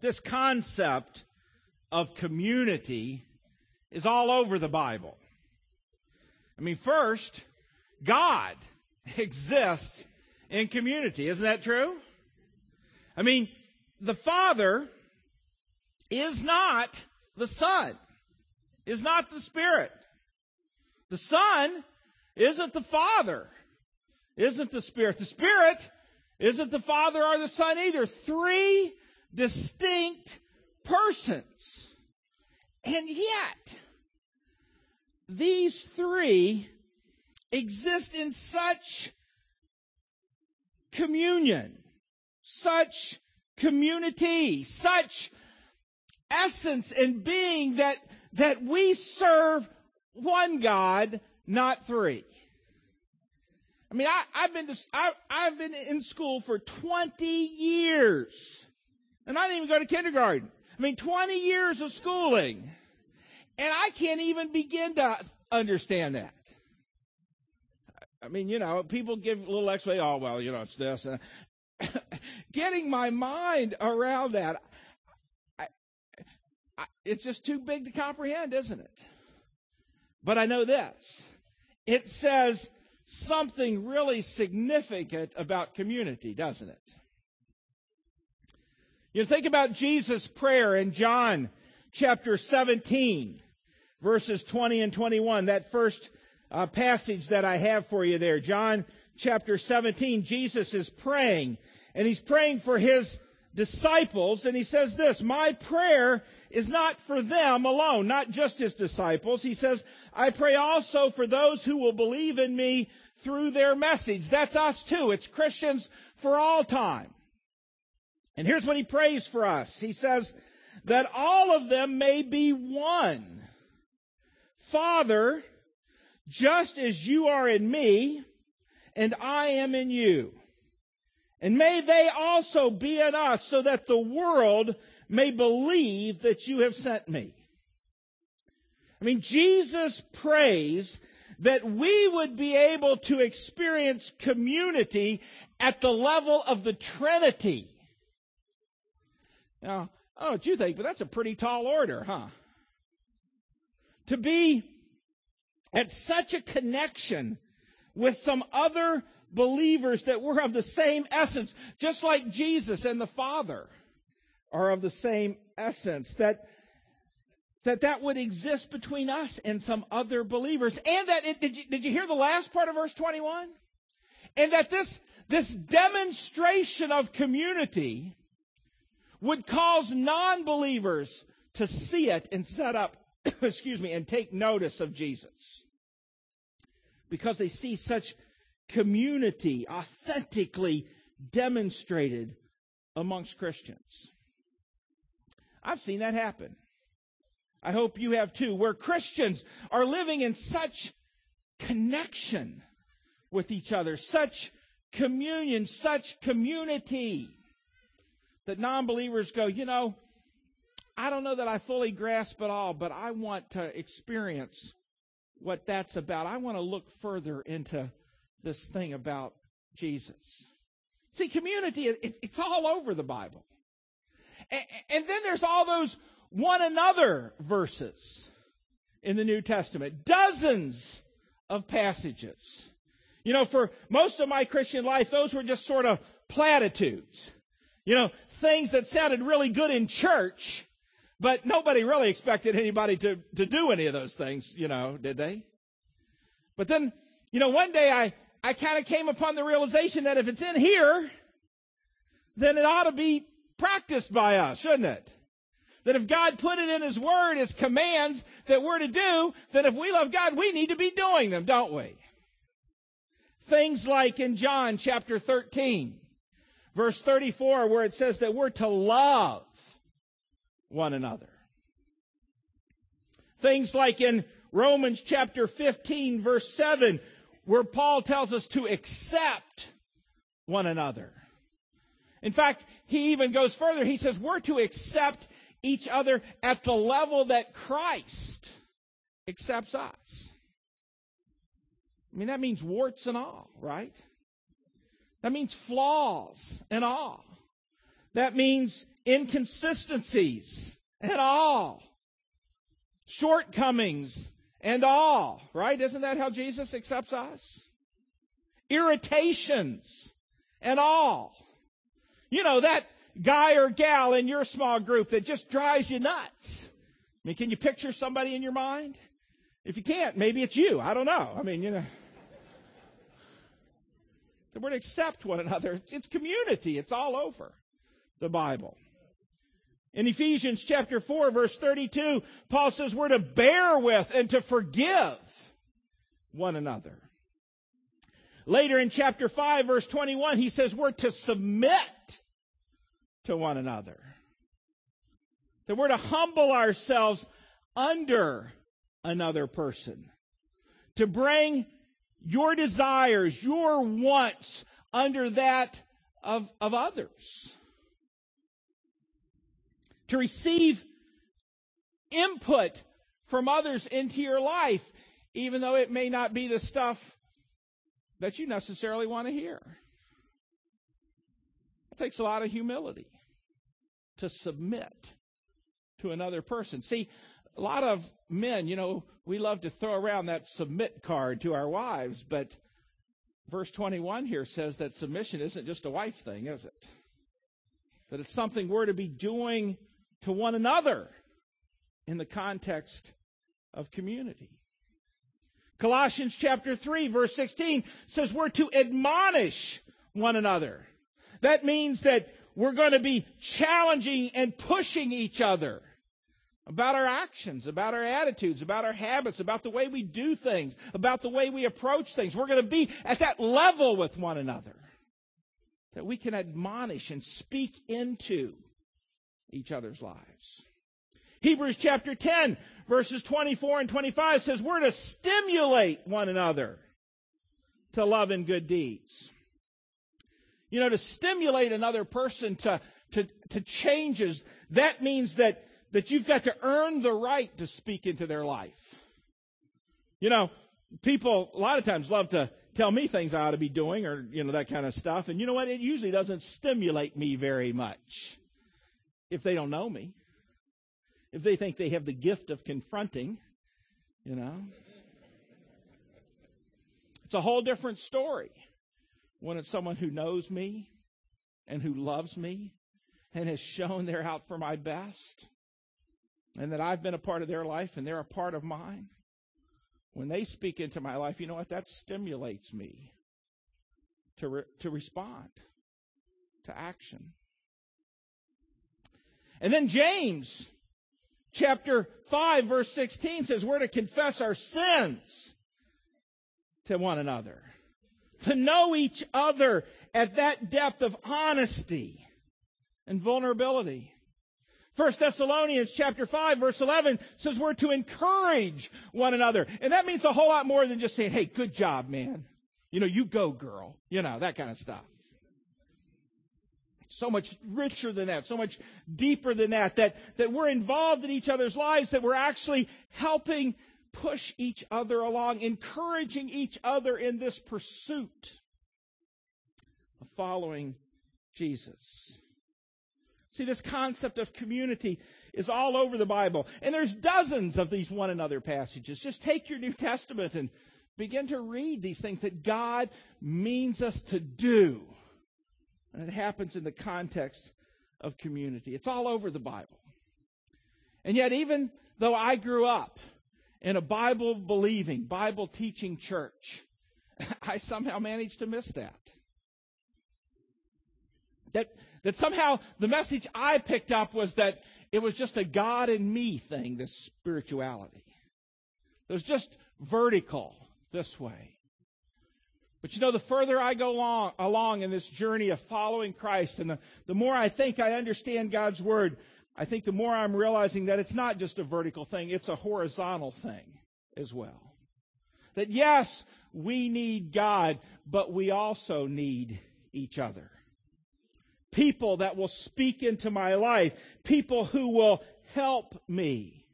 this concept of community is all over the Bible. I mean, first, God exists in community. Isn't that true? I mean, the Father is not the Son, is not the Spirit. The Son isn't the Father, isn't the Spirit. The Spirit isn't the Father or the Son either. Three distinct persons. And yet, these three exist in such communion, such community, such essence and being that, that we serve one God, not three. I mean, I, have been to, I, I've been in school for 20 years. And I didn't even go to kindergarten. I mean, 20 years of schooling. And I can't even begin to understand that. I mean, you know, people give a little explanation. Oh, well, you know, it's this. Uh, getting my mind around that, I, I, it's just too big to comprehend, isn't it? But I know this. It says something really significant about community, doesn't it? You think about Jesus' prayer in John chapter 17, verses 20 and 21, that first uh, passage that I have for you there. John chapter 17, Jesus is praying, and he's praying for his disciples, and he says this, my prayer is not for them alone, not just his disciples. He says, I pray also for those who will believe in me through their message. That's us too. It's Christians for all time. And here's what he prays for us. He says, that all of them may be one. Father, just as you are in me, and I am in you. And may they also be in us so that the world may believe that you have sent me. I mean, Jesus prays that we would be able to experience community at the level of the Trinity. Now, I don't know what you think, but that's a pretty tall order, huh? To be at such a connection with some other believers that we're of the same essence, just like Jesus and the Father are of the same essence, that that that would exist between us and some other believers. And that, it, did, you, did you hear the last part of verse 21? And that this, this demonstration of community would cause non-believers to see it and set up, excuse me, and take notice of Jesus. Because they see such community authentically demonstrated amongst Christians. I've seen that happen. I hope you have too, where Christians are living in such connection with each other, such communion, such community that non believers go, you know, I don't know that I fully grasp it all, but I want to experience what that's about. I want to look further into this thing about Jesus. See, community, it's all over the Bible. And then there's all those one another verses in the New Testament. Dozens of passages. You know, for most of my Christian life, those were just sort of platitudes. You know, things that sounded really good in church, but nobody really expected anybody to, to do any of those things, you know, did they? But then, you know, one day I, I kind of came upon the realization that if it's in here, then it ought to be practiced by us, shouldn't it? That if God put it in His Word His commands that we're to do, then if we love God, we need to be doing them, don't we? Things like in John chapter 13, verse 34, where it says that we're to love one another. Things like in Romans chapter 15, verse 7, where Paul tells us to accept one another. In fact, he even goes further. He says we're to accept each other at the level that Christ accepts us. I mean, that means warts and all, right? That means flaws and all. That means inconsistencies and all, shortcomings and all, right? Isn't that how Jesus accepts us? Irritations and all. You know, that guy or gal in your small group that just drives you nuts. I mean, can you picture somebody in your mind? If you can't, maybe it's you. I don't know. I mean, you know. The to accept one another. It's community. It's all over the Bible. In Ephesians chapter 4 verse 32, Paul says we're to bear with and to forgive one another. Later in chapter 5 verse 21, he says we're to submit to one another. That we're to humble ourselves under another person. To bring your desires, your wants under that of, of others to receive input from others into your life, even though it may not be the stuff that you necessarily want to hear. It takes a lot of humility to submit to another person. See, a lot of men, you know, we love to throw around that submit card to our wives, but verse 21 here says that submission isn't just a wife thing, is it? That it's something we're to be doing to one another in the context of community. Colossians chapter 3 verse 16 says we're to admonish one another. That means that we're going to be challenging and pushing each other about our actions, about our attitudes, about our habits, about the way we do things, about the way we approach things. We're going to be at that level with one another that we can admonish and speak into each other's lives. Hebrews chapter 10 verses 24 and 25 says we're to stimulate one another to love and good deeds. You know, to stimulate another person to, to, to changes, that means that, that you've got to earn the right to speak into their life. You know, people a lot of times love to tell me things I ought to be doing or, you know, that kind of stuff. And you know what? It usually doesn't stimulate me very much if they don't know me, if they think they have the gift of confronting, you know. It's a whole different story when it's someone who knows me and who loves me and has shown they're out for my best and that I've been a part of their life and they're a part of mine. When they speak into my life, you know what? That stimulates me to, re- to respond, to action. And then James chapter 5 verse 16 says we're to confess our sins to one another. To know each other at that depth of honesty and vulnerability. 1 Thessalonians chapter 5 verse 11 says we're to encourage one another. And that means a whole lot more than just saying, hey, good job, man. You know, you go girl. You know, that kind of stuff so much richer than that, so much deeper than that, that, that we're involved in each other's lives, that we're actually helping push each other along, encouraging each other in this pursuit of following Jesus. See, this concept of community is all over the Bible. And there's dozens of these one another passages. Just take your New Testament and begin to read these things that God means us to do and it happens in the context of community. It's all over the Bible. And yet, even though I grew up in a Bible believing, Bible teaching church, I somehow managed to miss that. That, that somehow the message I picked up was that it was just a God and me thing, this spirituality. It was just vertical this way. But you know, the further I go along, along in this journey of following Christ and the, the more I think I understand God's Word, I think the more I'm realizing that it's not just a vertical thing, it's a horizontal thing as well. That yes, we need God, but we also need each other. People that will speak into my life, people who will help me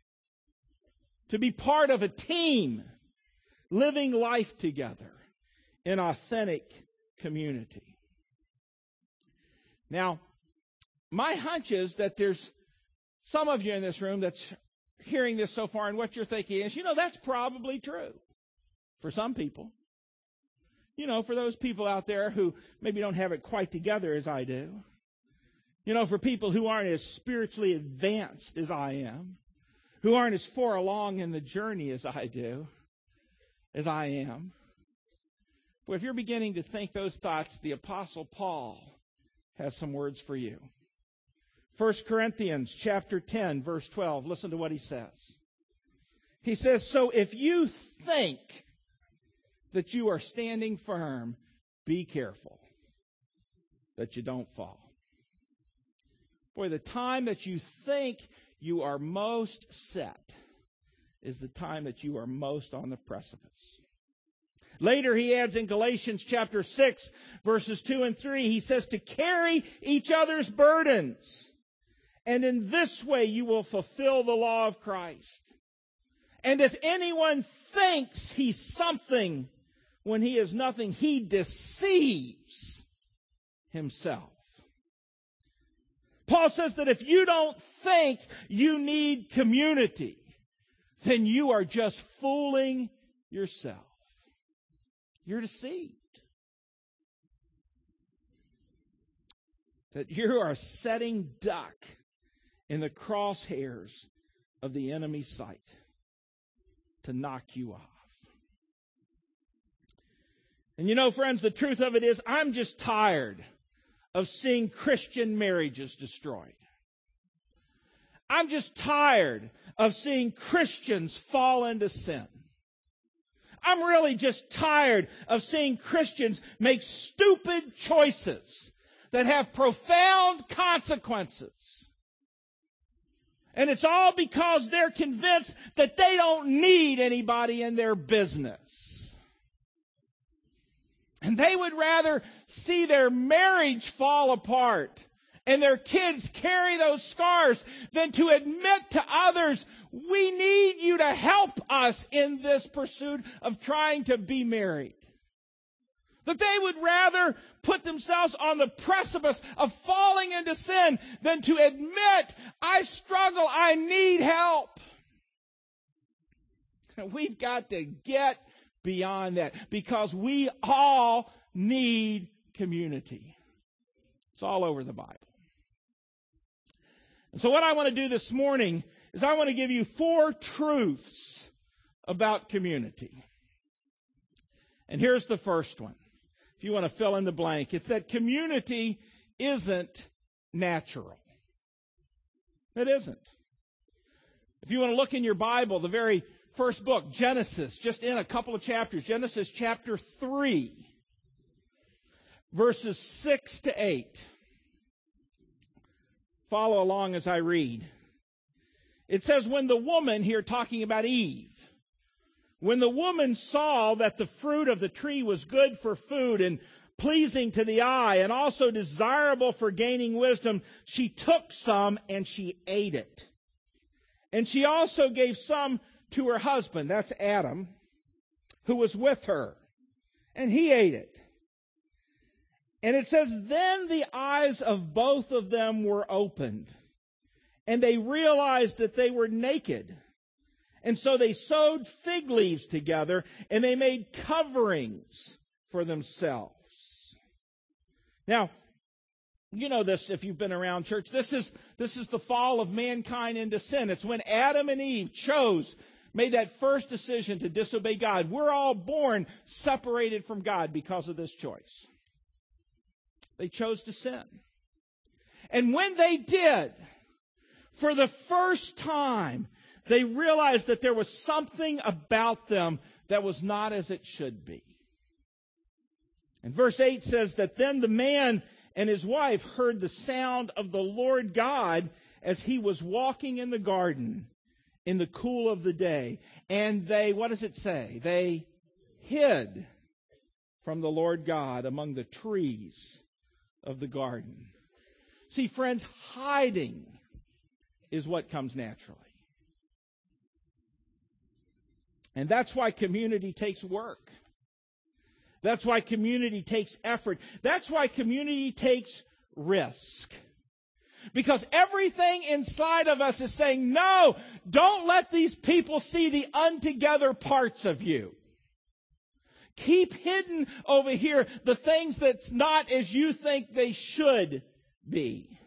to be part of a team living life together in authentic community. Now, my hunch is that there's some of you in this room that's hearing this so far and what you're thinking is, you know, that's probably true for some people. You know, for those people out there who maybe don't have it quite together as I do. You know, for people who aren't as spiritually advanced as I am, who aren't as far along in the journey as I do, as I am. But if you're beginning to think those thoughts, the Apostle Paul has some words for you. 1 Corinthians chapter 10 verse 12. Listen to what he says. He says, So if you think that you are standing firm, be careful that you don't fall. Boy, the time that you think you are most set is the time that you are most on the precipice. Later, he adds in Galatians chapter 6, verses 2 and 3, he says to carry each other's burdens. And in this way you will fulfill the law of Christ. And if anyone thinks he's something when he is nothing, he deceives himself. Paul says that if you don't think you need community, then you are just fooling yourself. You're deceived. That you are setting duck in the crosshairs of the enemy's sight to knock you off. And you know, friends, the truth of it is, I'm just tired of seeing Christian marriages destroyed. I'm just tired of seeing Christians fall into sin. I'm really just tired of seeing Christians make stupid choices that have profound consequences. And it's all because they're convinced that they don't need anybody in their business. And they would rather see their marriage fall apart and their kids carry those scars than to admit to others, we need you to help us in this pursuit of trying to be married. That they would rather put themselves on the precipice of falling into sin than to admit, I struggle, I need help. We've got to get beyond that because we all need community. It's all over the Bible. And so what I want to do this morning is I want to give you four truths about community. And here's the first one if you want to fill in the blank, it's that community isn't natural. It isn't. If you want to look in your Bible, the very first book, Genesis, just in a couple of chapters, Genesis chapter 3, verses 6 to 8. Follow along as I read. It says, when the woman, here talking about Eve, when the woman saw that the fruit of the tree was good for food and pleasing to the eye and also desirable for gaining wisdom, she took some and she ate it. And she also gave some to her husband, that's Adam, who was with her. And he ate it. And it says, then the eyes of both of them were opened and they realized that they were naked. And so they sewed fig leaves together and they made coverings for themselves. Now, you know this if you've been around church. This is, this is the fall of mankind into sin. It's when Adam and Eve chose, made that first decision to disobey God. We're all born separated from God because of this choice. They chose to sin. And when they did, for the first time, they realized that there was something about them that was not as it should be. And verse 8 says that then the man and his wife heard the sound of the Lord God as he was walking in the garden in the cool of the day. And they, what does it say? They hid from the Lord God among the trees of the garden. See, friends, hiding is what comes naturally. And that's why community takes work. That's why community takes effort. That's why community takes risk. Because everything inside of us is saying, no, don't let these people see the untogether parts of you. Keep hidden over here the things that's not as you think they should be.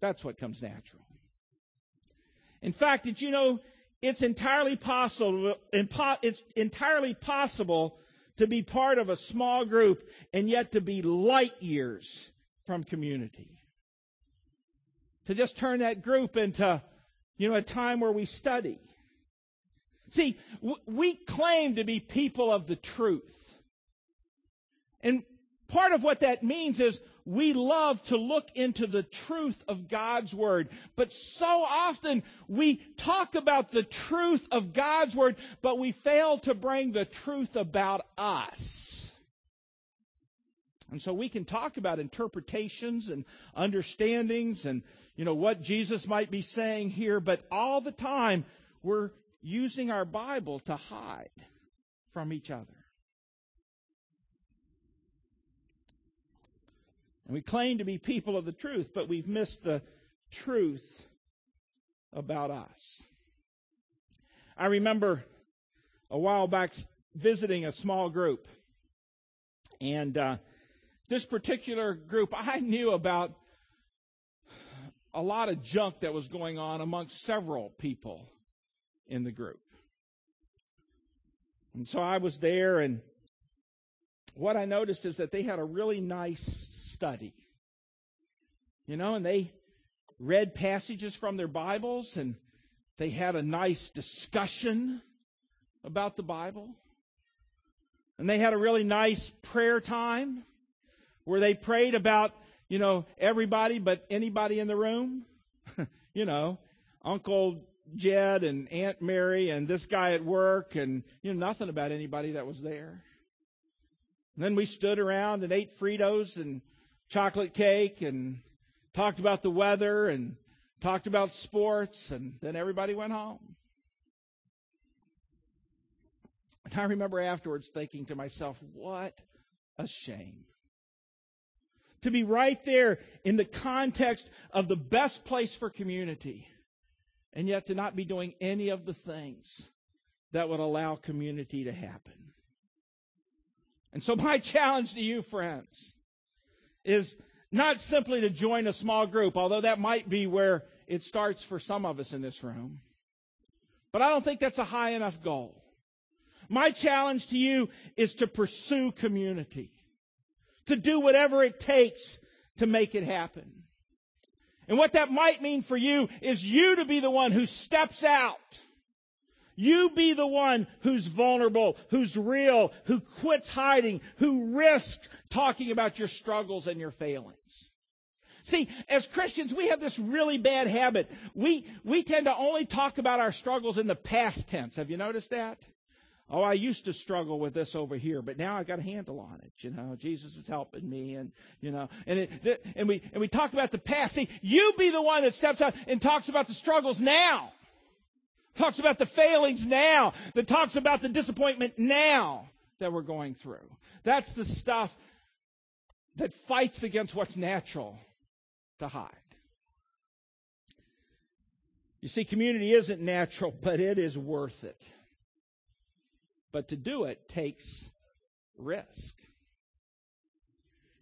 That's what comes natural. In fact, did you know it's entirely possible, it's entirely possible to be part of a small group and yet to be light years from community. To just turn that group into, you know, a time where we study. See, we claim to be people of the truth. And part of what that means is we love to look into the truth of God's Word. But so often we talk about the truth of God's Word, but we fail to bring the truth about us. And so we can talk about interpretations and understandings and, you know, what Jesus might be saying here, but all the time we're using our Bible to hide from each other. And we claim to be people of the truth, but we've missed the truth about us. I remember a while back visiting a small group. And uh, this particular group, I knew about a lot of junk that was going on amongst several people in the group. And so I was there, and what I noticed is that they had a really nice study. You know, and they read passages from their Bibles and they had a nice discussion about the Bible. And they had a really nice prayer time where they prayed about, you know, everybody but anybody in the room. you know, Uncle Jed and Aunt Mary and this guy at work and, you know, nothing about anybody that was there. And then we stood around and ate Fritos and chocolate cake and talked about the weather and talked about sports, and then everybody went home. And I remember afterwards thinking to myself, what a shame. To be right there in the context of the best place for community, and yet to not be doing any of the things that would allow community to happen. And so, my challenge to you, friends, is not simply to join a small group, although that might be where it starts for some of us in this room. But I don't think that's a high enough goal. My challenge to you is to pursue community, to do whatever it takes to make it happen. And what that might mean for you is you to be the one who steps out you be the one who's vulnerable, who's real, who quits hiding, who risks talking about your struggles and your failings. See, as Christians, we have this really bad habit. We, we tend to only talk about our struggles in the past tense. Have you noticed that? Oh, I used to struggle with this over here, but now I got a handle on it. You know, Jesus is helping me, and you know, and it, and we and we talk about the past. See, you be the one that steps out and talks about the struggles now talks about the failings now, that talks about the disappointment now that we're going through. That's the stuff that fights against what's natural to hide. You see, community isn't natural, but it is worth it. But to do it takes risk.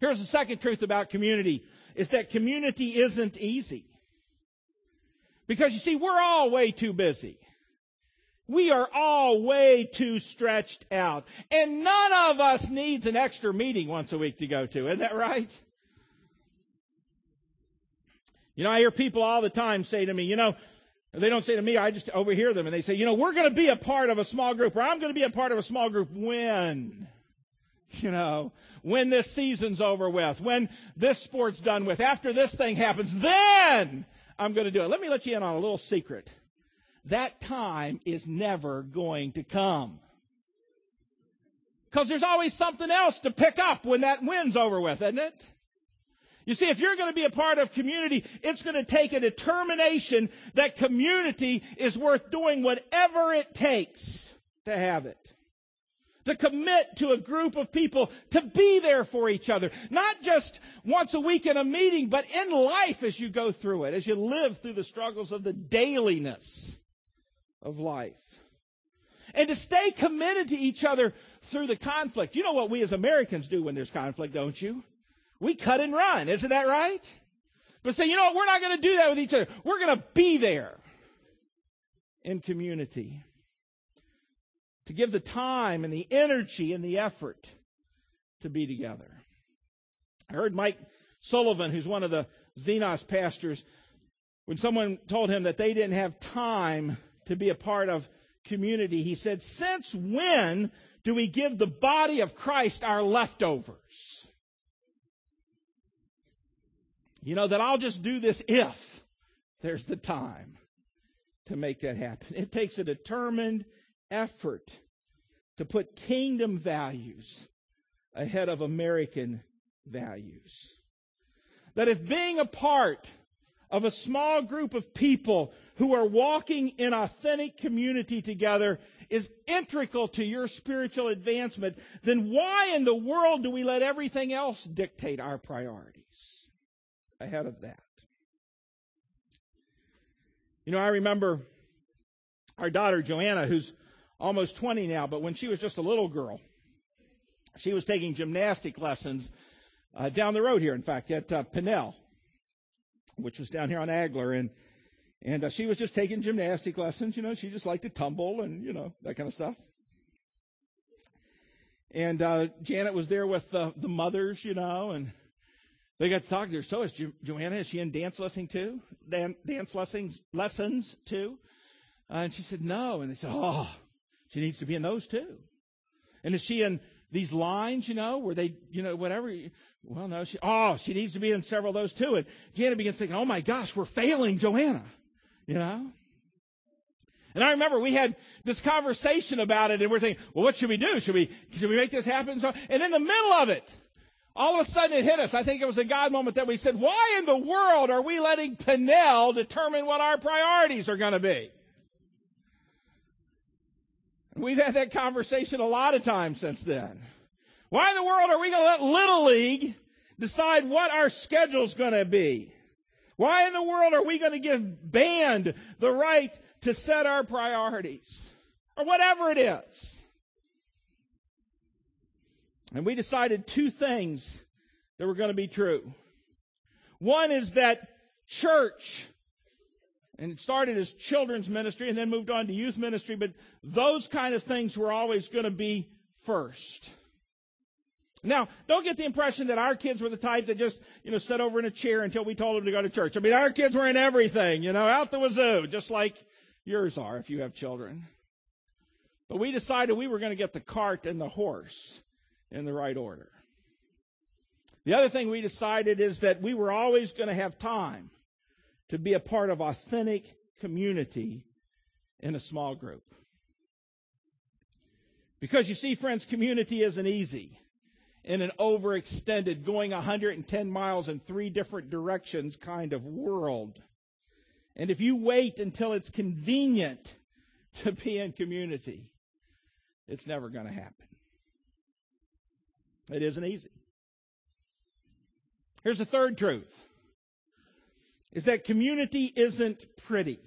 Here's the second truth about community is that community isn't easy. Because you see, we're all way too busy. We are all way too stretched out. And none of us needs an extra meeting once a week to go to. Isn't that right? You know, I hear people all the time say to me, you know, they don't say to me, I just overhear them and they say, you know, we're going to be a part of a small group or I'm going to be a part of a small group when? You know, when this season's over with, when this sport's done with, after this thing happens, then I'm going to do it. Let me let you in on a little secret that time is never going to come. Because there's always something else to pick up when that win's over with, isn't it? You see, if you're going to be a part of community, it's going to take a determination that community is worth doing whatever it takes to have it. to commit to a group of people to be there for each other. Not just once a week in a meeting, but in life as you go through it, as you live through the struggles of the dailiness of life. And to stay committed to each other through the conflict. You know what we as Americans do when there's conflict, don't you? We cut and run. Isn't that right? But say, you know what? We're not going to do that with each other. We're going to be there in community to give the time and the energy and the effort to be together. I heard Mike Sullivan, who's one of the Xenos pastors, when someone told him that they didn't have time to be a part of community, he said, Since when do we give the body of Christ our leftovers? You know, that I'll just do this if there's the time to make that happen. It takes a determined effort to put kingdom values ahead of American values. That if being a part of a small group of people who are walking in authentic community together is integral to your spiritual advancement, then why in the world do we let everything else dictate our priorities ahead of that? You know, I remember our daughter Joanna, who's almost 20 now, but when she was just a little girl, she was taking gymnastic lessons uh, down the road here, in fact, at uh, Pinnell, which was down here on Agler. And, and uh, she was just taking gymnastic lessons. You know, she just liked to tumble and, you know, that kind of stuff. And uh, Janet was there with the mothers, you know, and they got to talking to her. So is jo- Joanna, is she in dance lessons too? Dan- dance lessons, lessons too? Uh, and she said, no. And they said, oh, she needs to be in those too. And is she in these lines, you know, where they, you know, whatever? Well, no, she, oh, she needs to be in several of those too. And Janet begins thinking, oh my gosh, we're failing Joanna, you know? And I remember we had this conversation about it and we're thinking, well, what should we do? Should we, should we make this happen? So, and in the middle of it, all of a sudden it hit us. I think it was a God moment that we said, why in the world are we letting Pinnell determine what our priorities are going to be? We've had that conversation a lot of times since then. Why in the world are we going to let Little League decide what our schedule's going to be? Why in the world are we going to give band the right to set our priorities? Or whatever it is. And we decided two things that were going to be true. One is that church and it started as children's ministry and then moved on to youth ministry, but those kind of things were always going to be first. Now, don't get the impression that our kids were the type that just, you know, sat over in a chair until we told them to go to church. I mean, our kids were in everything, you know, out the wazoo, just like yours are if you have children. But we decided we were going to get the cart and the horse in the right order. The other thing we decided is that we were always going to have time to be a part of authentic community in a small group. Because you see, friends, community isn't easy in an overextended, going 110 miles in three different directions kind of world. And if you wait until it's convenient to be in community, it's never going to happen. It isn't easy. Here's the third truth is that community isn't pretty.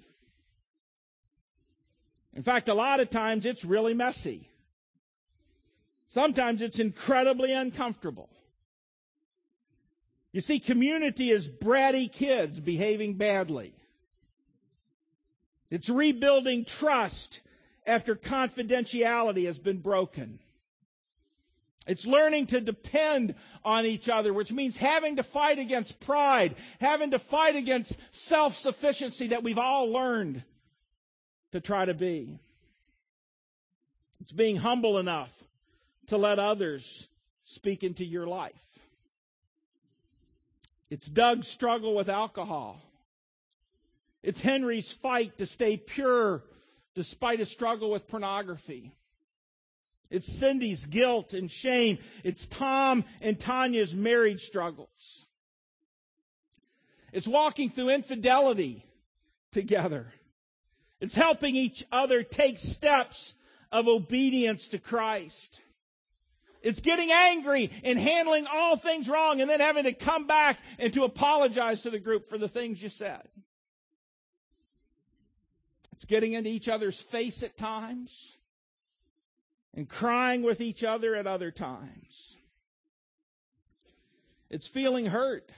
In fact, a lot of times it's really messy. Sometimes it's incredibly uncomfortable. You see, community is bratty kids behaving badly. It's rebuilding trust after confidentiality has been broken. It's learning to depend on each other, which means having to fight against pride, having to fight against self-sufficiency that we've all learned to try to be. It's being humble enough to let others speak into your life. It's Doug's struggle with alcohol. It's Henry's fight to stay pure despite a struggle with pornography. It's Cindy's guilt and shame. It's Tom and Tanya's marriage struggles. It's walking through infidelity together. It's helping each other take steps of obedience to Christ. It's getting angry and handling all things wrong and then having to come back and to apologize to the group for the things you said. It's getting into each other's face at times and crying with each other at other times. It's feeling hurt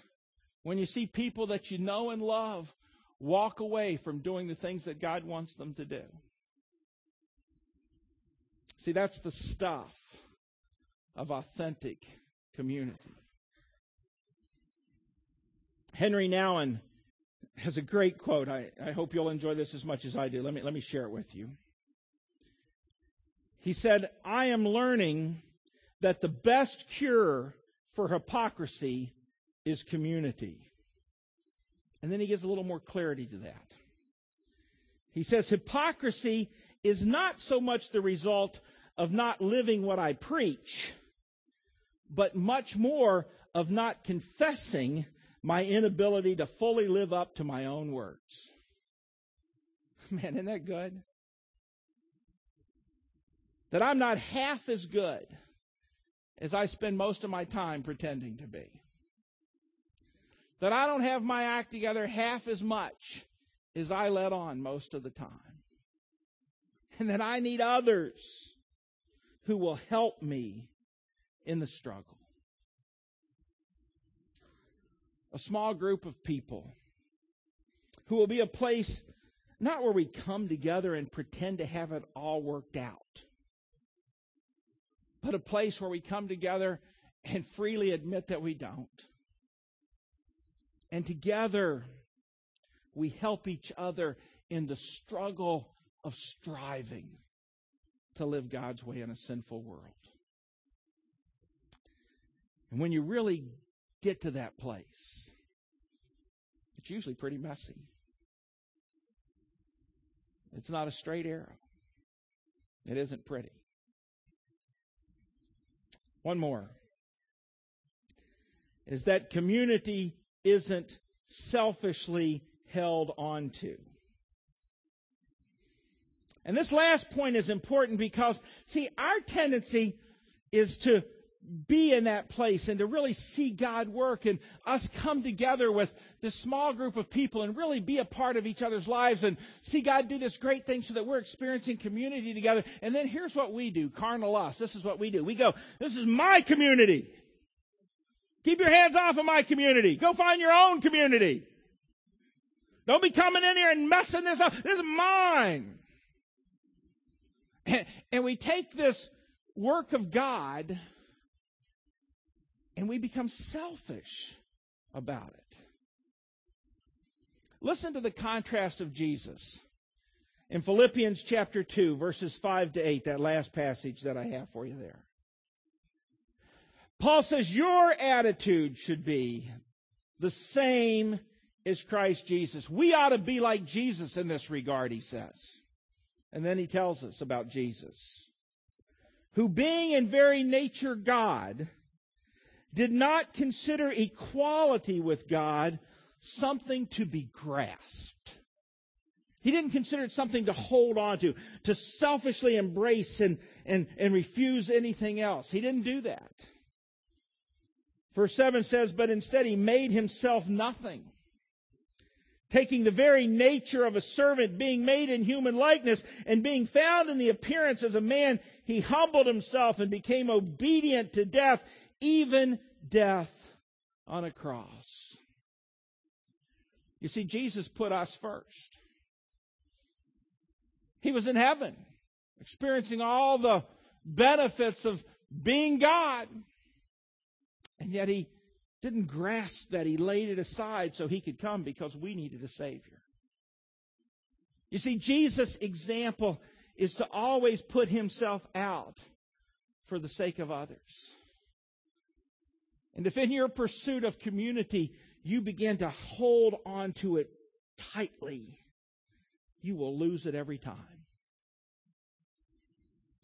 when you see people that you know and love walk away from doing the things that God wants them to do. See, that's the stuff of authentic community. Henri Nouwen has a great quote. I, I hope you'll enjoy this as much as I do. Let me, let me share it with you. He said, I am learning that the best cure for hypocrisy is community. And then he gives a little more clarity to that. He says, hypocrisy is not so much the result of not living what I preach, but much more of not confessing my inability to fully live up to my own words. Man, isn't that good? That I'm not half as good as I spend most of my time pretending to be. That I don't have my act together half as much as I let on most of the time. And that I need others who will help me in the struggle. A small group of people who will be a place not where we come together and pretend to have it all worked out, but a place where we come together and freely admit that we don't. And together we help each other in the struggle of striving to live God's way in a sinful world. And when you really get to that place, it's usually pretty messy. It's not a straight arrow. It isn't pretty. One more is that community isn't selfishly held onto. And this last point is important because, see, our tendency is to be in that place and to really see God work and us come together with this small group of people and really be a part of each other's lives and see God do this great thing so that we're experiencing community together. And then here's what we do, carnal us. This is what we do. We go, this is my community. Keep your hands off of my community. Go find your own community. Don't be coming in here and messing this up. This is mine. And, and we take this work of God and we become selfish about it. Listen to the contrast of Jesus in Philippians chapter 2, verses 5 to 8, that last passage that I have for you there. Paul says, Your attitude should be the same as Christ Jesus. We ought to be like Jesus in this regard, he says. And then he tells us about Jesus, who being in very nature God, did not consider equality with God something to be grasped. He didn't consider it something to hold on to, to selfishly embrace and, and, and refuse anything else. He didn't do that. Verse 7 says, But instead he made himself nothing, taking the very nature of a servant, being made in human likeness, and being found in the appearance as a man, he humbled himself and became obedient to death, even death on a cross. You see, Jesus put us first. He was in heaven, experiencing all the benefits of being God. And yet he didn't grasp that. He laid it aside so he could come because we needed a Savior. You see, Jesus' example is to always put himself out for the sake of others. And if in your pursuit of community you begin to hold on to it tightly, you will lose it every time.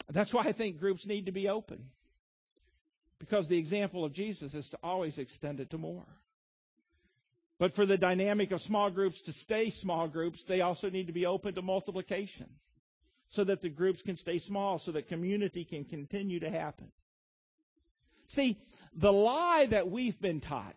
That's why I think groups need to be open. Because the example of Jesus is to always extend it to more. But for the dynamic of small groups to stay small groups, they also need to be open to multiplication so that the groups can stay small, so that community can continue to happen. See, the lie that we've been taught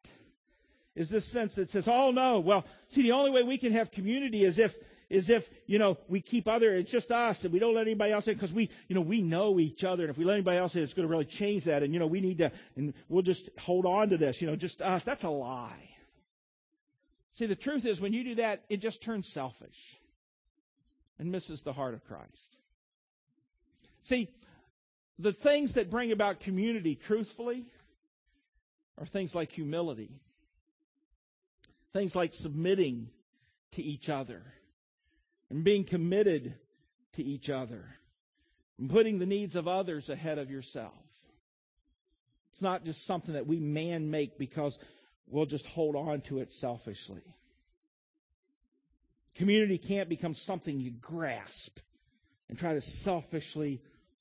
is this sense that says, oh no, well, see, the only way we can have community is if, is if, you know, we keep other, it's just us and we don't let anybody else in because we, you know, we know each other. And if we let anybody else in, it's going to really change that. And, you know, we need to, and we'll just hold on to this, you know, just us. That's a lie. See, the truth is when you do that, it just turns selfish and misses the heart of Christ. See, the things that bring about community truthfully are things like humility, things like submitting to each other and being committed to each other and putting the needs of others ahead of yourself. It's not just something that we man make because we'll just hold on to it selfishly. Community can't become something you grasp and try to selfishly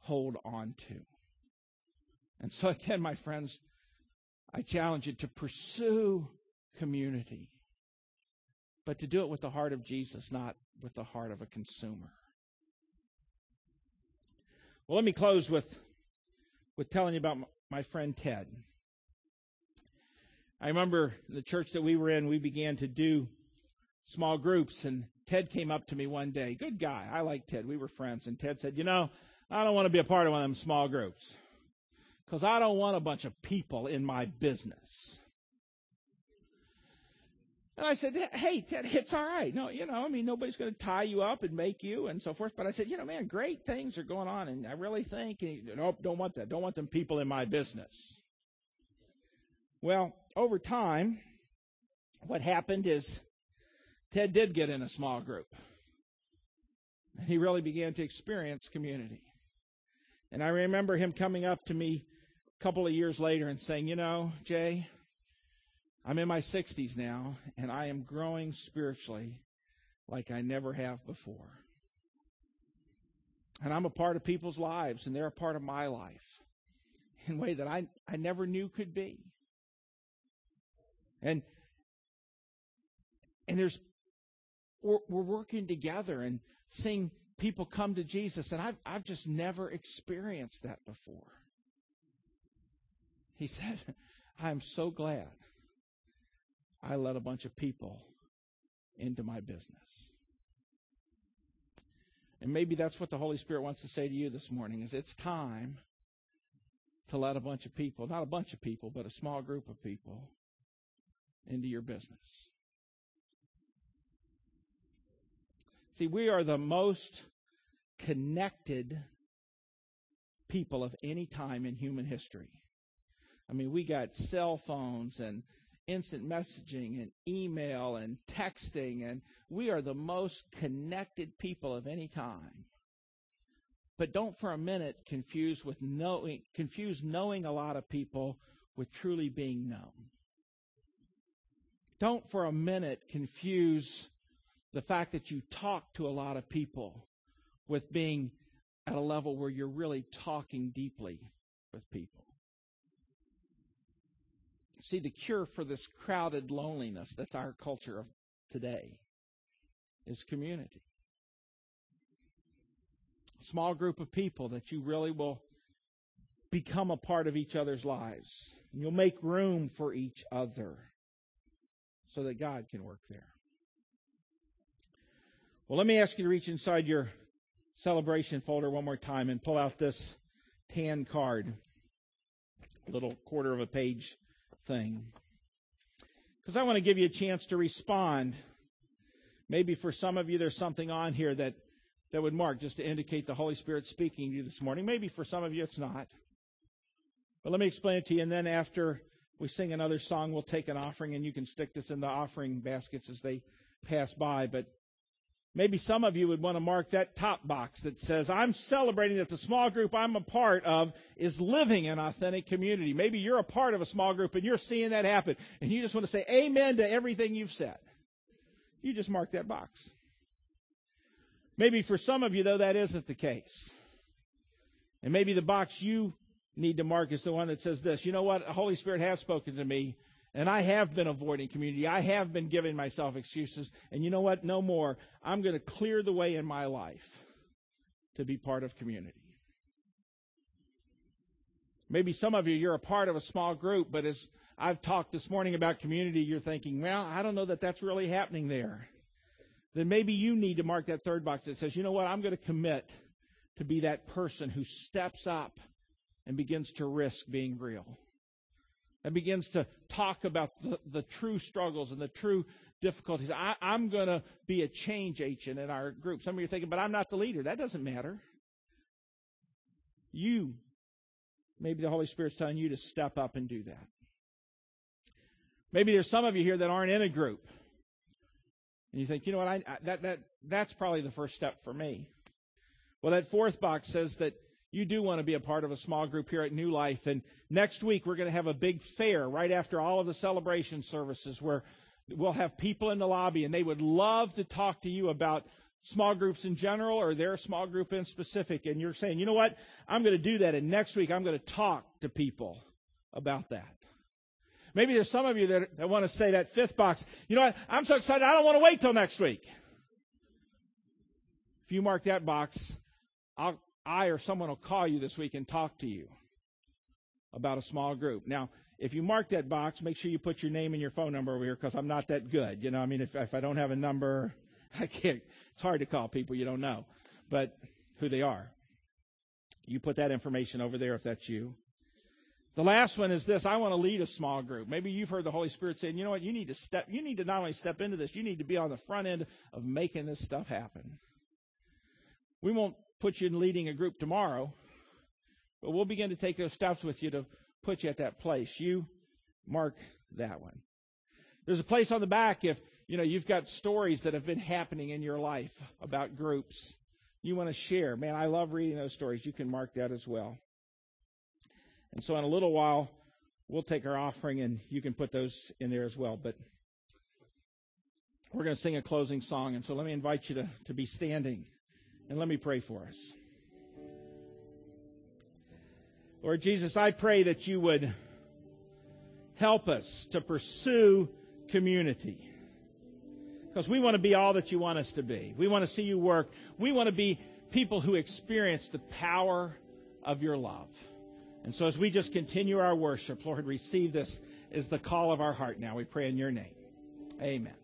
hold on to. And so, again, my friends, I challenge you to pursue community, but to do it with the heart of Jesus, not with the heart of a consumer. Well, let me close with, with telling you about my friend Ted. I remember the church that we were in, we began to do small groups, and Ted came up to me one day. Good guy. I like Ted. We were friends. And Ted said, You know, I don't want to be a part of one of them small groups because I don't want a bunch of people in my business. And I said, hey, Ted, it's all right. No, you know, I mean, nobody's going to tie you up and make you and so forth. But I said, you know, man, great things are going on. And I really think, eh, nope, don't want that. Don't want them people in my business. Well, over time, what happened is Ted did get in a small group. And he really began to experience community. And I remember him coming up to me a couple of years later and saying, You know, Jay, I'm in my 60s now, and I am growing spiritually like I never have before. And I'm a part of people's lives, and they're a part of my life in a way that I, I never knew could be. And and there's we're, we're working together and seeing people come to Jesus, and I've, I've just never experienced that before. He said, I'm so glad I let a bunch of people into my business. And maybe that's what the Holy Spirit wants to say to you this morning is it's time to let a bunch of people, not a bunch of people, but a small group of people into your business. See, we are the most connected people of any time in human history. I mean, we got cell phones and instant messaging and email and texting, and we are the most connected people of any time. But don't for a minute confuse with knowing confuse knowing a lot of people with truly being known. Don't for a minute confuse the fact that you talk to a lot of people with being at a level where you're really talking deeply with people. See, the cure for this crowded loneliness that's our culture of today is community. A small group of people that you really will become a part of each other's lives. And you'll make room for each other so that God can work there. Well, let me ask you to reach inside your celebration folder one more time and pull out this tan card—a little quarter of a page thing. Because I want to give you a chance to respond. Maybe for some of you, there's something on here that, that would mark just to indicate the Holy Spirit speaking to you this morning. Maybe for some of you, it's not. But let me explain it to you. And then after we sing another song, we'll take an offering and you can stick this in the offering baskets as they pass by. But Maybe some of you would want to mark that top box that says, I'm celebrating that the small group I'm a part of is living an authentic community. Maybe you're a part of a small group and you're seeing that happen and you just want to say amen to everything you've said. You just mark that box. Maybe for some of you, though, that isn't the case. And maybe the box you need to mark is the one that says this. You know what? The Holy Spirit has spoken to me and I have been avoiding community. I have been giving myself excuses. And you know what? No more. I'm going to clear the way in my life to be part of community. Maybe some of you, you're a part of a small group, but as I've talked this morning about community, you're thinking, well, I don't know that that's really happening there. Then maybe you need to mark that third box that says, you know what, I'm going to commit to be that person who steps up and begins to risk being real. And begins to talk about the, the true struggles and the true difficulties. I, am going to be a change agent in our group. Some of you are thinking, but I'm not the leader. That doesn't matter. You Maybe the Holy Spirit's telling you to step up and do that. Maybe there's some of you here that aren't in a group. And you think, you know what, I, that, that, that's probably the first step for me. Well, that fourth box says that you do want to be a part of a small group here at New Life. And next week, we're going to have a big fair right after all of the celebration services where we'll have people in the lobby and they would love to talk to you about small groups in general or their small group in specific, and you're saying, you know what, I'm going to do that, and next week I'm going to talk to people about that. Maybe there's some of you that, that want to say that fifth box, you know what, I'm so excited, I don't want to wait till next week. If you mark that box, I'll, I or someone will call you this week and talk to you about a small group. Now, if you mark that box, make sure you put your name and your phone number over here because I'm not that good. You know, I mean, if, if I don't have a number, I can't, it's hard to call people you don't know, but who they are. You put that information over there if that's you. The last one is this. I want to lead a small group. Maybe you've heard the Holy Spirit saying, you know what, you need to step, you need to not only step into this, you need to be on the front end of making this stuff happen. We won't put you in leading a group tomorrow, but we'll begin to take those steps with you to put you at that place. You mark that one. There's a place on the back if you know, you've got stories that have been happening in your life about groups you want to share. Man, I love reading those stories. You can mark that as well. And so in a little while, we'll take our offering and you can put those in there as well. But we're going to sing a closing song. And so let me invite you to, to be standing and let me pray for us. Lord Jesus, I pray that you would help us to pursue community because we want to be all that you want us to be. We want to see you work. We want to be people who experience the power of your love. And so as we just continue our worship, Lord, receive this as the call of our heart now. We pray in your name. Amen.